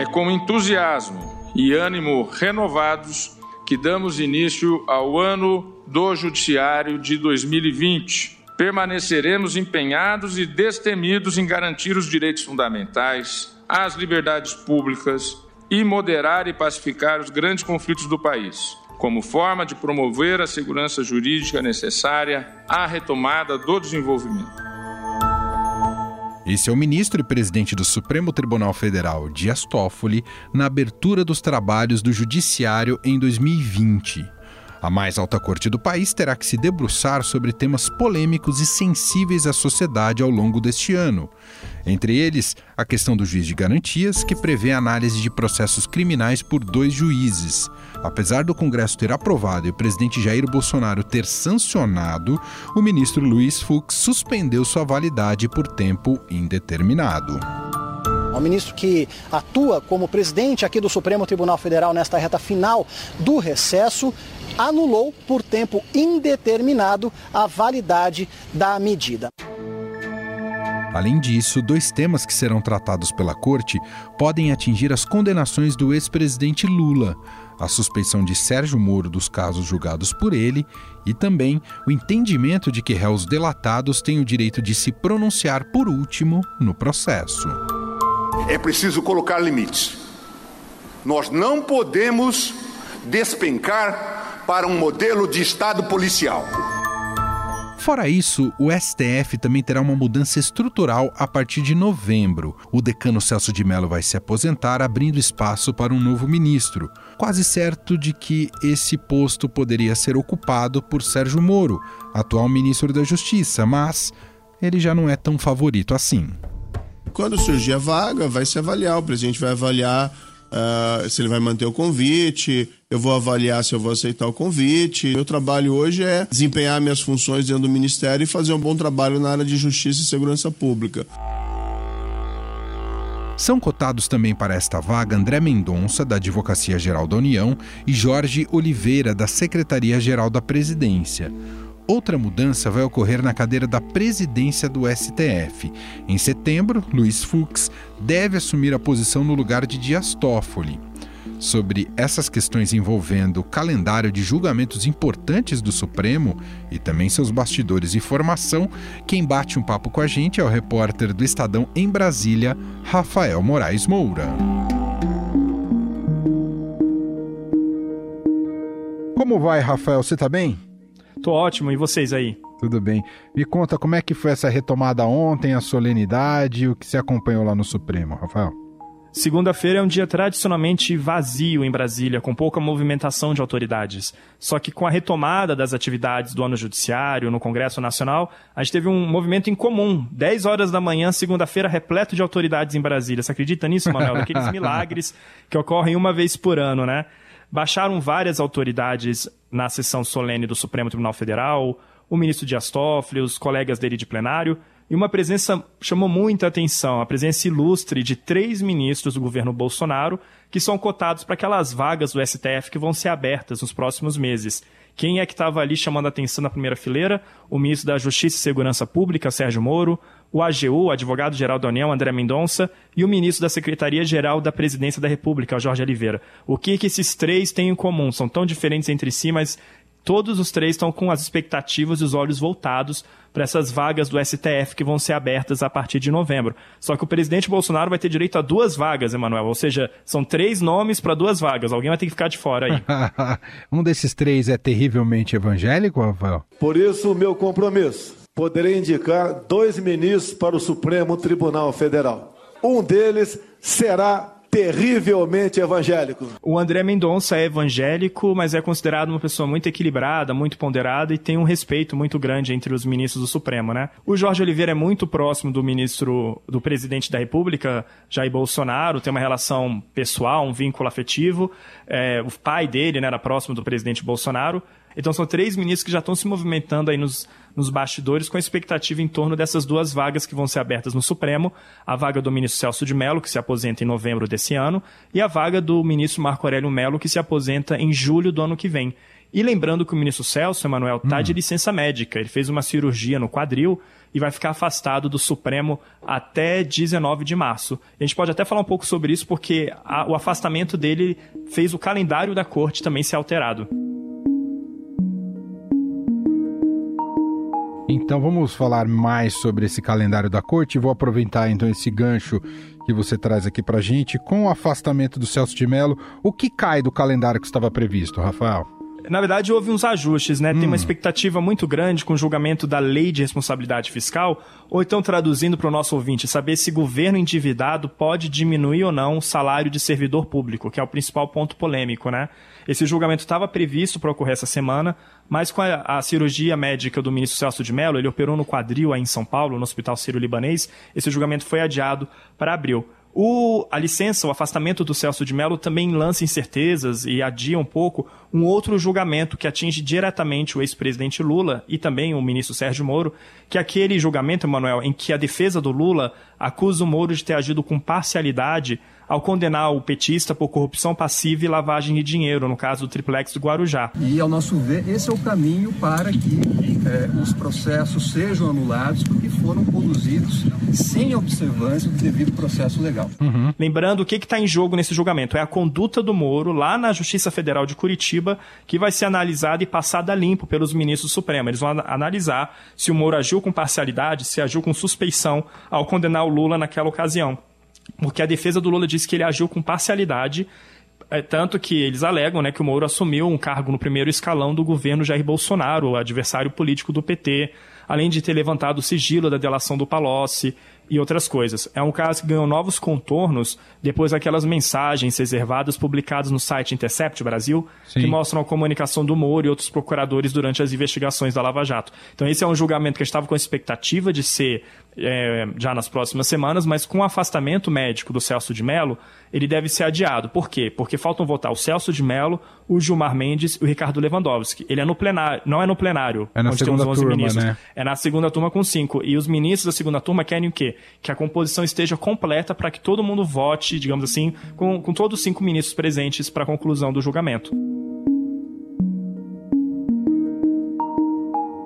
É com entusiasmo e ânimo renovados que damos início ao ano do Judiciário de 2020. Permaneceremos empenhados e destemidos em garantir os direitos fundamentais, as liberdades públicas e moderar e pacificar os grandes conflitos do país, como forma de promover a segurança jurídica necessária à retomada do desenvolvimento. Esse é o ministro e presidente do Supremo Tribunal Federal, Dias Toffoli, na abertura dos trabalhos do Judiciário em 2020. A mais alta corte do país terá que se debruçar sobre temas polêmicos e sensíveis à sociedade ao longo deste ano. Entre eles, a questão do juiz de garantias, que prevê a análise de processos criminais por dois juízes. Apesar do Congresso ter aprovado e o presidente Jair Bolsonaro ter sancionado, o ministro Luiz Fux suspendeu sua validade por tempo indeterminado. O ministro que atua como presidente aqui do Supremo Tribunal Federal nesta reta final do recesso anulou por tempo indeterminado a validade da medida. Além disso, dois temas que serão tratados pela Corte podem atingir as condenações do ex-presidente Lula: a suspeição de Sérgio Moro dos casos julgados por ele e também o entendimento de que réus delatados têm o direito de se pronunciar por último no processo. É preciso colocar limites. Nós não podemos despencar para um modelo de Estado policial. Fora isso, o STF também terá uma mudança estrutural a partir de novembro. O decano Celso de Mello vai se aposentar, abrindo espaço para um novo ministro. Quase certo de que esse posto poderia ser ocupado por Sérgio Moro, atual ministro da Justiça, mas ele já não é tão favorito assim. Quando surgir a vaga, vai se avaliar, o presidente vai avaliar uh, se ele vai manter o convite, eu vou avaliar se eu vou aceitar o convite. Meu trabalho hoje é desempenhar minhas funções dentro do Ministério e fazer um bom trabalho na área de Justiça e Segurança Pública. São cotados também para esta vaga André Mendonça, da Advocacia Geral da União, e Jorge Oliveira, da Secretaria-Geral da Presidência. Outra mudança vai ocorrer na cadeira da presidência do STF. Em setembro, Luiz Fux deve assumir a posição no lugar de Dias Toffoli. Sobre essas questões envolvendo o calendário de julgamentos importantes do Supremo e também seus bastidores e formação, quem bate um papo com a gente é o repórter do Estadão em Brasília, Rafael Moraes Moura. Como vai, Rafael? Você está bem? Tô ótimo, e vocês aí? Tudo bem. Me conta como é que foi essa retomada ontem, a solenidade, o que você acompanhou lá no Supremo, Rafael? Segunda-feira é um dia tradicionalmente vazio em Brasília, com pouca movimentação de autoridades. Só que com a retomada das atividades do ano judiciário no Congresso Nacional, a gente teve um movimento em comum. 10 horas da manhã, segunda-feira, repleto de autoridades em Brasília. Você acredita nisso, Manuel? Daqueles milagres que ocorrem uma vez por ano, né? Baixaram várias autoridades na sessão solene do Supremo Tribunal Federal, o ministro Dias Toffoli, os colegas dele de plenário, e uma presença chamou muita atenção, a presença ilustre de três ministros do governo Bolsonaro, que são cotados para aquelas vagas do STF que vão ser abertas nos próximos meses. Quem é que estava ali chamando a atenção na primeira fileira? O ministro da Justiça e Segurança Pública, Sérgio Moro, o AGU, o advogado-geral da União, André Mendonça, e o ministro da Secretaria-Geral da Presidência da República, Jorge Oliveira. O que, que esses três têm em comum? São tão diferentes entre si, mas todos os três estão com as expectativas e os olhos voltados para essas vagas do STF que vão ser abertas a partir de novembro. Só que o presidente Bolsonaro vai ter direito a duas vagas, Emanuel. Ou seja, são três nomes para duas vagas. Alguém vai ter que ficar de fora aí. um desses três é terrivelmente evangélico, Rafael? Por isso, o meu compromisso poderei indicar dois ministros para o Supremo Tribunal Federal. Um deles será terrivelmente evangélico. O André Mendonça é evangélico, mas é considerado uma pessoa muito equilibrada, muito ponderada e tem um respeito muito grande entre os ministros do Supremo, né? O Jorge Oliveira é muito próximo do ministro, do presidente da República, Jair Bolsonaro, tem uma relação pessoal, um vínculo afetivo. É, o pai dele né, era próximo do presidente Bolsonaro. Então são três ministros que já estão se movimentando aí nos, nos bastidores com a expectativa em torno dessas duas vagas que vão ser abertas no Supremo, a vaga do ministro Celso de Mello, que se aposenta em novembro desse ano, e a vaga do ministro Marco Aurélio Mello, que se aposenta em julho do ano que vem. E lembrando que o ministro Celso Emanuel está hum. de licença médica, ele fez uma cirurgia no quadril e vai ficar afastado do Supremo até 19 de março. A gente pode até falar um pouco sobre isso, porque a, o afastamento dele fez o calendário da corte também ser alterado. Então vamos falar mais sobre esse calendário da corte. Vou aproveitar então esse gancho que você traz aqui para gente. Com o afastamento do Celso de Mello, o que cai do calendário que estava previsto, Rafael? Na verdade, houve uns ajustes, né? Hum. Tem uma hum. expectativa muito grande com o julgamento da lei de responsabilidade fiscal, ou então traduzindo para o nosso ouvinte, saber se governo endividado pode diminuir ou não o salário de servidor público, que é o principal ponto polêmico, né? Esse julgamento estava previsto para ocorrer essa semana, mas com a, a, cirurgia médica do ministro Celso de Mello, ele operou no quadril aí em São Paulo, no Hospital Sírio-Libanês, esse julgamento foi adiado para abril. O, a licença, o afastamento do Celso de Mello também lança incertezas e adia um pouco um outro julgamento que atinge diretamente o ex-presidente Lula e também o ministro Sérgio Moro, que é aquele julgamento, Emanuel, em que a defesa do Lula acusa o Moro de ter agido com parcialidade ao condenar o petista por corrupção passiva e lavagem de dinheiro, no caso do triplex do Guarujá. E, ao nosso ver, esse é o caminho para que é, os processos sejam anulados, porque foram conduzidos sem observância do devido processo legal. Uhum. Lembrando, o que está em jogo nesse julgamento? É a conduta do Moro lá na Justiça Federal de Curitiba, que vai ser analisada e passada limpo pelos ministros supremos. Eles vão analisar se o Moro agiu com parcialidade, se agiu com suspeição ao condenar o Lula naquela ocasião porque a defesa do Lula disse que ele agiu com parcialidade, é, tanto que eles alegam né, que o Moro assumiu um cargo no primeiro escalão do governo Jair Bolsonaro, o adversário político do PT, além de ter levantado o sigilo da delação do Palocci e outras coisas. É um caso que ganhou novos contornos depois daquelas mensagens reservadas publicadas no site Intercept Brasil, Sim. que mostram a comunicação do Moro e outros procuradores durante as investigações da Lava Jato. Então esse é um julgamento que estava com a expectativa de ser é, já nas próximas semanas, mas com o afastamento médico do Celso de Mello, ele deve ser adiado. Por quê? Porque faltam votar o Celso de Mello, o Gilmar Mendes e o Ricardo Lewandowski. Ele é no plenário, não é no plenário, é na onde temos 11 turma, ministros. Né? É na segunda turma com cinco. E os ministros da segunda turma querem o quê? Que a composição esteja completa para que todo mundo vote, digamos assim, com, com todos os cinco ministros presentes para a conclusão do julgamento.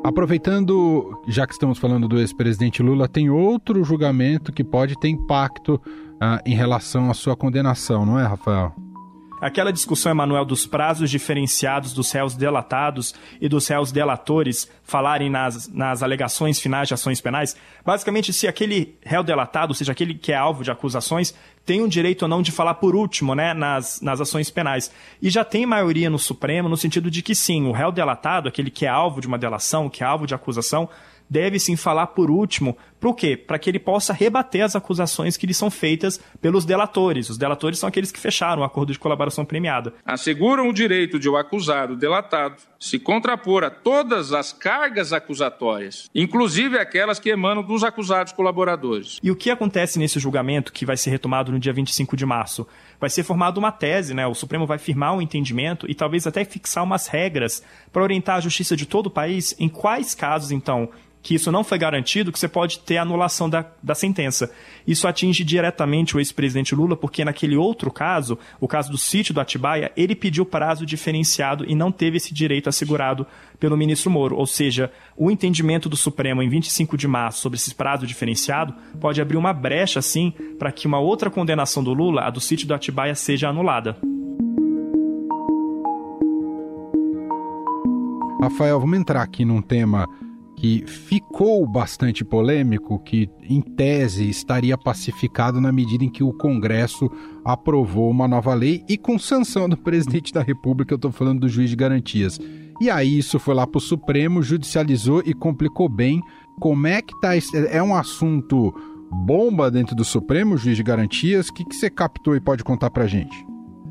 Aproveitando, já que estamos falando do ex-presidente Lula, tem outro julgamento que pode ter impacto uh, em relação à sua condenação, não é, Rafael? Aquela discussão, Emanuel, dos prazos diferenciados dos réus delatados e dos réus delatores falarem nas, nas alegações finais de ações penais, basicamente, se aquele réu delatado, ou seja, aquele que é alvo de acusações, tem o direito ou não de falar por último né, nas, nas ações penais. E já tem maioria no Supremo no sentido de que sim, o réu delatado, aquele que é alvo de uma delação, que é alvo de acusação, deve sim falar por último. Para o quê? Para que ele possa rebater as acusações que lhe são feitas pelos delatores. Os delatores são aqueles que fecharam o acordo de colaboração premiada. Asseguram o direito de o acusado, delatado, se contrapor a todas as cargas acusatórias, inclusive aquelas que emanam dos acusados colaboradores. E o que acontece nesse julgamento, que vai ser retomado no dia 25 de março? Vai ser formada uma tese, né? O Supremo vai firmar um entendimento e talvez até fixar umas regras para orientar a justiça de todo o país em quais casos, então, que isso não foi garantido, que você pode ter anulação da, da sentença. Isso atinge diretamente o ex-presidente Lula, porque naquele outro caso, o caso do sítio do Atibaia, ele pediu prazo diferenciado e não teve esse direito assegurado pelo ministro Moro. Ou seja, o entendimento do Supremo em 25 de março sobre esse prazo diferenciado pode abrir uma brecha, assim, para que uma outra condenação do Lula, a do sítio do Atibaia, seja anulada. Rafael, vamos entrar aqui num tema que ficou bastante polêmico, que em tese estaria pacificado na medida em que o Congresso aprovou uma nova lei e com sanção do presidente da República, eu estou falando do juiz de garantias. E aí isso foi lá para o Supremo, judicializou e complicou bem. Como é que tá? É um assunto bomba dentro do Supremo, juiz de garantias? O que, que você captou e pode contar para gente?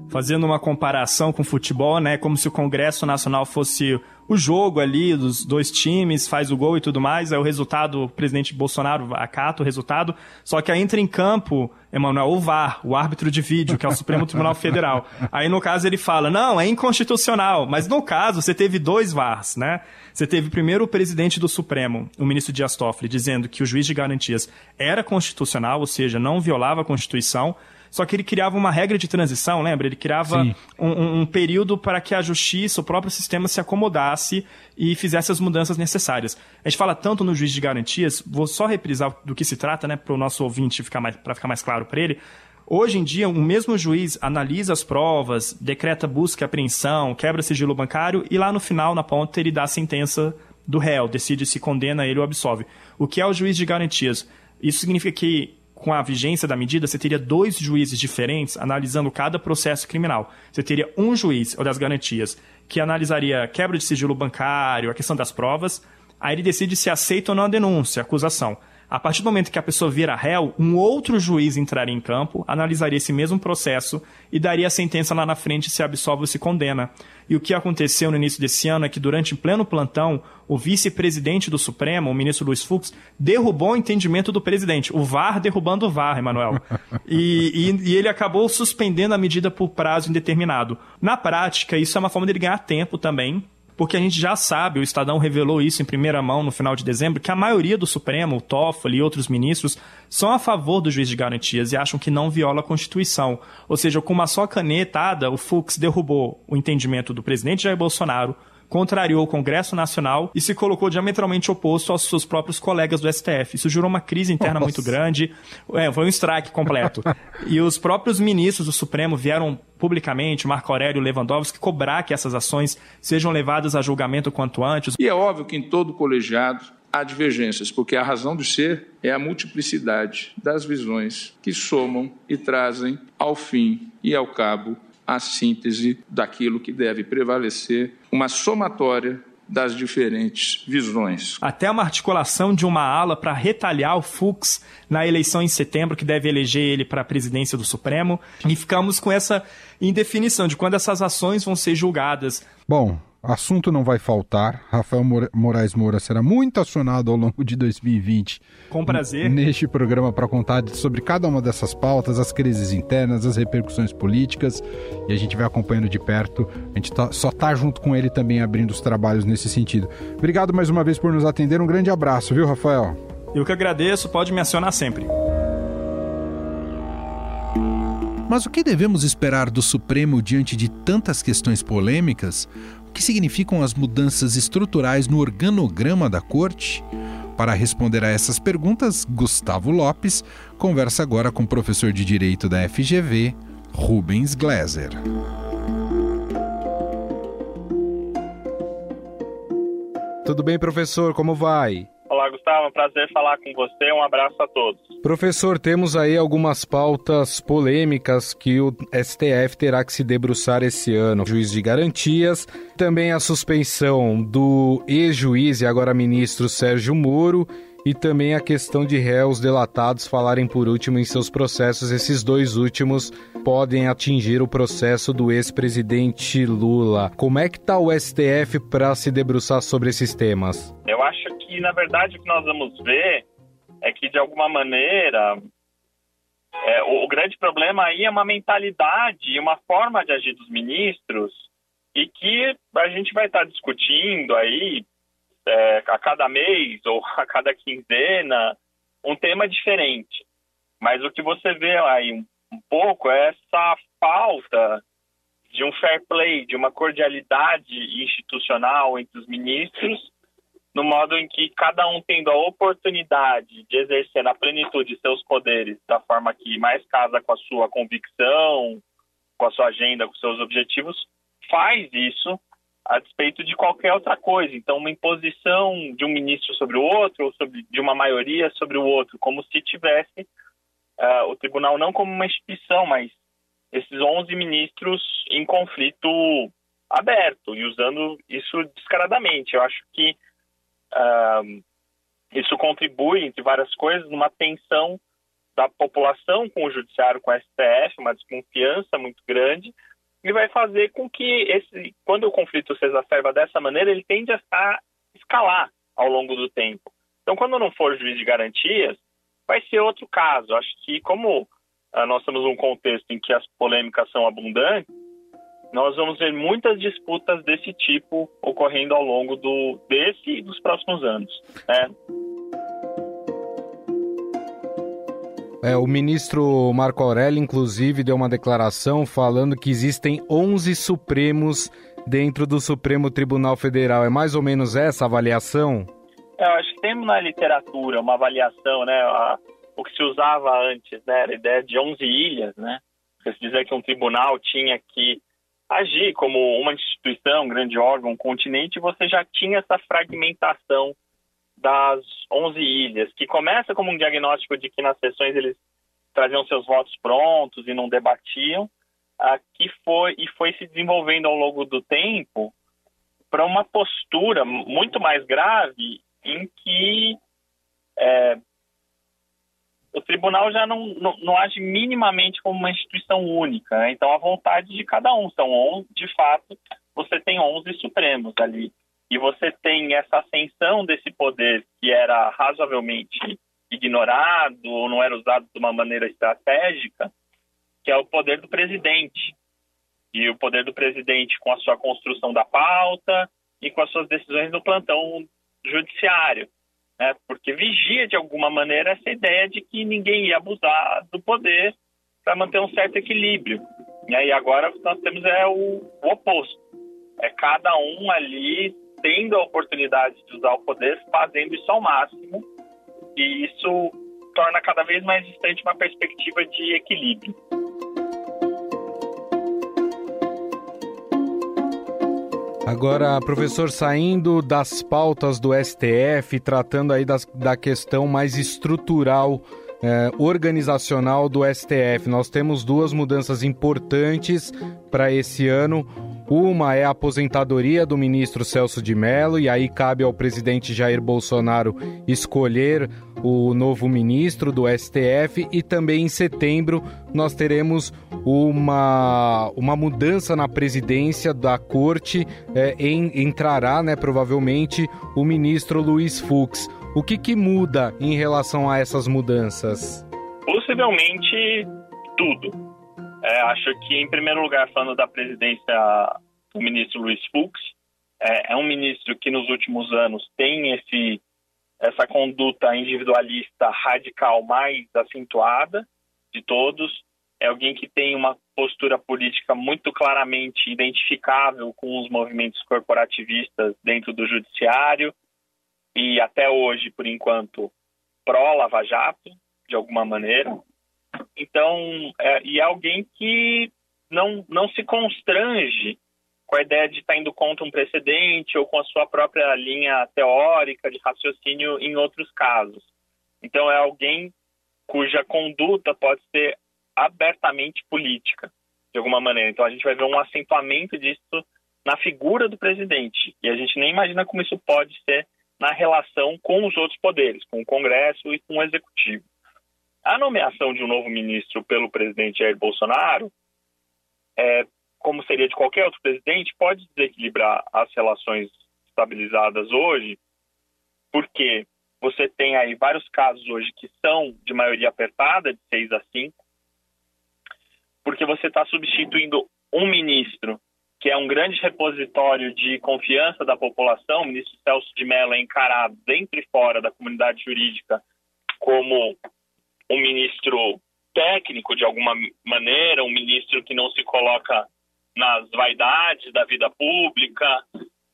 Fazendo uma comparação com o futebol, né? Como se o Congresso Nacional fosse o jogo ali dos dois times, faz o gol e tudo mais, é o resultado, o presidente Bolsonaro acata o resultado, só que aí entra em campo, Emanuel, o VAR, o árbitro de vídeo, que é o Supremo Tribunal Federal. Aí no caso ele fala, não, é inconstitucional, mas no caso você teve dois VARs, né? Você teve primeiro o presidente do Supremo, o ministro Dias Toffoli, dizendo que o juiz de garantias era constitucional, ou seja, não violava a Constituição, só que ele criava uma regra de transição, lembra? Ele criava um, um, período para que a justiça, o próprio sistema se acomodasse e fizesse as mudanças necessárias. A gente fala tanto no juiz de garantias, vou só reprisar do que se trata, né, para o nosso ouvinte ficar mais, para ficar mais claro para ele. Hoje em dia, o mesmo juiz analisa as provas, decreta busca e apreensão, quebra sigilo bancário e lá no final, na ponta, ele dá a sentença do réu, decide se condena ele ou absolve. O que é o juiz de garantias? Isso significa que, com a vigência da medida, você teria dois juízes diferentes analisando cada processo criminal. Você teria um juiz, o das garantias, que analisaria quebra de sigilo bancário, a questão das provas, aí ele decide se aceita ou não a denúncia, a acusação. A partir do momento que a pessoa vira réu, um outro juiz entraria em campo, analisaria esse mesmo processo e daria a sentença lá na frente se absolve ou se condena. E o que aconteceu no início desse ano é que, durante pleno plantão, o vice-presidente do Supremo, o ministro Luiz Fux, derrubou o entendimento do presidente. O VAR derrubando o VAR, Emanuel. E, e, e, ele acabou suspendendo a medida por prazo indeterminado. Na prática, isso é uma forma dele ganhar tempo também, porque a gente já sabe, o Estadão revelou isso em primeira mão no final de dezembro, que a maioria do Supremo, o Toffoli e outros ministros, são a favor do juiz de garantias e acham que não viola a Constituição. Ou seja, com uma só canetada, o Fux derrubou o entendimento do presidente Jair Bolsonaro, contrariou o Congresso Nacional e se colocou diametralmente oposto aos seus próprios colegas do STF. Isso gerou uma crise interna Nossa. muito grande. É, foi um strike completo. e os próprios ministros do Supremo vieram publicamente, Marco Aurélio Lewandowski, cobrar que essas ações sejam levadas a julgamento quanto antes. E é óbvio que em todo colegiado há divergências, porque a razão de ser é a multiplicidade das visões que somam e trazem ao fim e ao cabo a síntese daquilo que deve prevalecer, uma somatória das diferentes visões. Até uma articulação de uma ala para retalhar o Fux na eleição em setembro, que deve eleger ele para a presidência do Supremo. E ficamos com essa indefinição de quando essas ações vão ser julgadas. Bom, Assunto não vai faltar. Rafael Moraes Moura será muito acionado ao longo de 2020. Com prazer. Neste programa para contar sobre cada uma dessas pautas, as crises internas, as repercussões políticas. E a gente vai acompanhando de perto. A gente tá, só está junto com ele também abrindo os trabalhos nesse sentido. Obrigado mais uma vez por nos atender. Um grande abraço, viu, Rafael? Eu que agradeço. Pode me acionar sempre. Mas o que devemos esperar do Supremo diante de tantas questões polêmicas? Que significam as mudanças estruturais no organograma da corte? Para responder a essas perguntas, Gustavo Lopes conversa agora com o professor de Direito da FGV, Rubens Gleiser. Tudo bem, professor? Como vai? Olá, Gustavo. Prazer falar com você. Um abraço a todos. Professor, temos aí algumas pautas polêmicas que o STF terá que se debruçar esse ano. Juiz de garantias, também a suspensão do ex-juiz e agora ministro Sérgio Moro e também a questão de réus delatados falarem por último em seus processos. Esses dois últimos podem atingir o processo do ex-presidente Lula. Como é que está o STF para se debruçar sobre esses temas? Eu acho que, na verdade, o que nós vamos ver é que, de alguma maneira, é, o, o, grande problema aí é uma mentalidade e uma forma de agir dos ministros e que a gente vai estar discutindo aí é, a cada mês ou a cada quinzena um tema diferente. Mas o que você vê aí um, um pouco é essa falta de um fair play, de uma cordialidade institucional entre os ministros, no modo em que cada um tendo a oportunidade de exercer na plenitude seus poderes da forma que mais casa com a sua convicção, com a sua agenda, com seus objetivos, faz isso a despeito de qualquer outra coisa. Então, uma imposição de um ministro sobre o outro, ou sobre, de uma maioria sobre o outro, como se tivesse uh, o tribunal não como uma instituição, mas esses 11 ministros em conflito aberto e usando isso descaradamente. Eu acho que uh, isso contribui, entre várias coisas, numa tensão da população com o judiciário, com o STF, uma desconfiança muito grande, ele vai fazer com que esse, quando o conflito se exacerba dessa maneira, ele tende a, escalar ao longo do tempo. Então, quando não for juiz de garantias, vai ser outro caso. Acho que como ah, nós temos um contexto em que as polêmicas são abundantes, nós vamos ver muitas disputas desse tipo ocorrendo ao longo do desse e dos próximos anos. Né? É, o ministro Marco Aurélio, inclusive, deu uma declaração falando que existem 11 Supremos dentro do Supremo Tribunal Federal. É mais ou menos essa avaliação? É, eu acho que temos na literatura uma avaliação, né? A, o que se usava antes, né? Era a ideia de 11 ilhas, né? Se dizer que um tribunal tinha que agir como uma instituição, um grande órgão, um continente, você já tinha essa fragmentação das 11 ilhas, que começa como um diagnóstico de que nas sessões eles traziam seus votos prontos e não debatiam, que foi e foi se desenvolvendo ao longo do tempo para uma postura muito mais grave em que é, o tribunal já não, não, não, age minimamente como uma instituição única. Né? Então, a vontade de cada um. São 11, de fato, você tem 11 supremos ali e você tem essa ascensão desse poder que era razoavelmente ignorado ou não era usado de uma maneira estratégica, que é o poder do presidente. E o poder do presidente com a sua construção da pauta e com as suas decisões no plantão judiciário. Né? Porque vigia, de alguma maneira, essa ideia de que ninguém ia abusar do poder para manter um certo equilíbrio. E aí agora nós temos é o, o oposto. É cada um ali tendo a oportunidade de usar o poder, fazendo isso ao máximo, e isso torna cada vez mais distante uma perspectiva de equilíbrio. Agora, professor, saindo das pautas do STF, tratando aí das, da questão mais estrutural, eh, organizacional do STF, nós temos duas mudanças importantes para esse ano. Uma é a aposentadoria do ministro Celso de Mello, e aí cabe ao presidente Jair Bolsonaro escolher o novo ministro do STF. E também em setembro nós teremos uma, uma mudança na presidência da corte. É, em, entrará, né, provavelmente, o ministro Luiz Fux. O que, que muda em relação a essas mudanças? Possivelmente tudo é, acho que, em primeiro lugar, falando da presidência do ministro Luiz Fux, é, é um ministro que nos últimos anos tem esse, essa conduta individualista radical mais acentuada de todos. É alguém que tem uma postura política muito claramente identificável com os movimentos corporativistas dentro do judiciário e até hoje, por enquanto, pró-Lava Jato, de alguma maneira. Então, é, e é alguém que não, não se constrange com a ideia de estar indo contra um precedente ou com a sua própria linha teórica de raciocínio em outros casos. Então, é alguém cuja conduta pode ser abertamente política, de alguma maneira. Então, a gente vai ver um acentuamento disso na figura do presidente. E a gente nem imagina como isso pode ser na relação com os outros poderes, com o Congresso e com o Executivo. A nomeação de um novo ministro pelo presidente Jair Bolsonaro, é, como seria de qualquer outro presidente, pode desequilibrar as relações estabilizadas hoje, porque você tem aí vários casos hoje que são de maioria apertada, de 6 a 5, porque você está substituindo um ministro que é um grande repositório de confiança da população, o ministro Celso de Mello é encarado dentro e fora da comunidade jurídica como um ministro técnico de alguma maneira, um ministro que não se coloca nas vaidades da vida pública,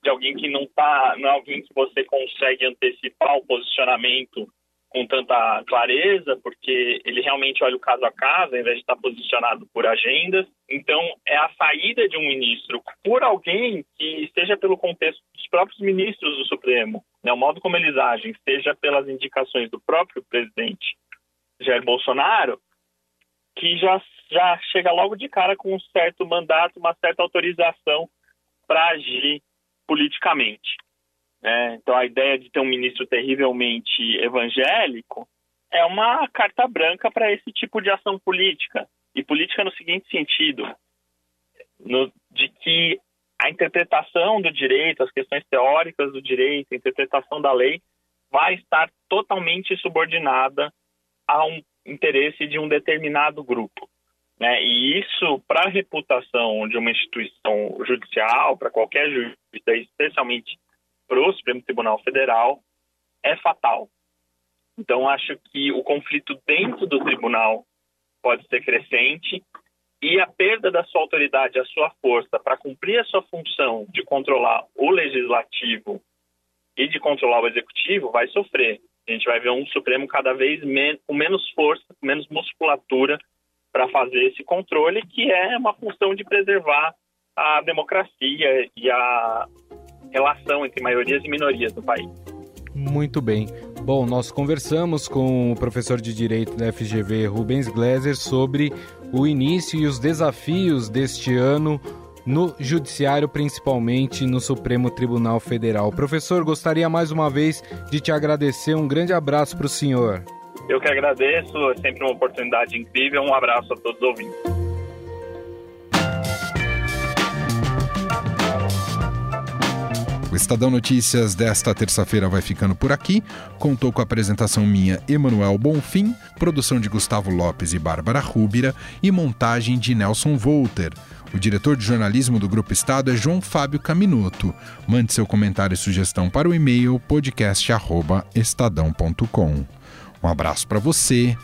de alguém que não está, não é alguém que você consegue antecipar o posicionamento com tanta clareza, porque ele realmente olha o caso a caso, ao invés de estar posicionado por agendas. Então, é a saída de um ministro por alguém que, seja pelo contexto dos próprios ministros do Supremo, né, o modo como eles agem, seja pelas indicações do próprio presidente Jair Bolsonaro, que já, já chega logo de cara com um certo mandato, uma certa autorização para agir politicamente. Né? Então, a ideia de ter um ministro terrivelmente evangélico é uma carta branca para esse tipo de ação política. E política no seguinte sentido, no, de que a interpretação do direito, as questões teóricas do direito, a interpretação da lei, vai estar totalmente subordinada a um interesse de um determinado grupo. Né? E isso, para a reputação de uma instituição judicial, para qualquer juiz, especialmente para o Supremo Tribunal Federal, é fatal. Então, acho que o conflito dentro do tribunal pode ser crescente e a perda da sua autoridade, a sua força para cumprir a sua função de controlar o legislativo e de controlar o executivo vai sofrer. A gente vai ver um Supremo cada vez men com menos força, com menos musculatura para fazer esse controle, que é uma função de preservar a democracia e a relação entre maiorias e minorias do país. Muito bem. Bom, nós conversamos com o professor de Direito da FGV, Rubens Gleiser, sobre o início e os desafios deste ano no Judiciário, principalmente no Supremo Tribunal Federal. Professor, gostaria mais uma vez de te agradecer. Um grande abraço para o senhor. Eu que agradeço, é sempre uma oportunidade incrível. Um abraço a todos os ouvintes. O Estadão Notícias desta terça-feira vai ficando por aqui. Contou com a apresentação minha, Emanuel Bonfim, produção de Gustavo Lopes e Bárbara Rúbira e montagem de Nelson Volter. O diretor de jornalismo do Grupo Estado é João Fábio Caminuto. Mande seu comentário e sugestão para o e-mail podcast@estadão.com. Um abraço para você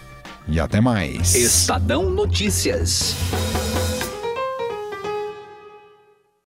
e até mais. Estadão Notícias.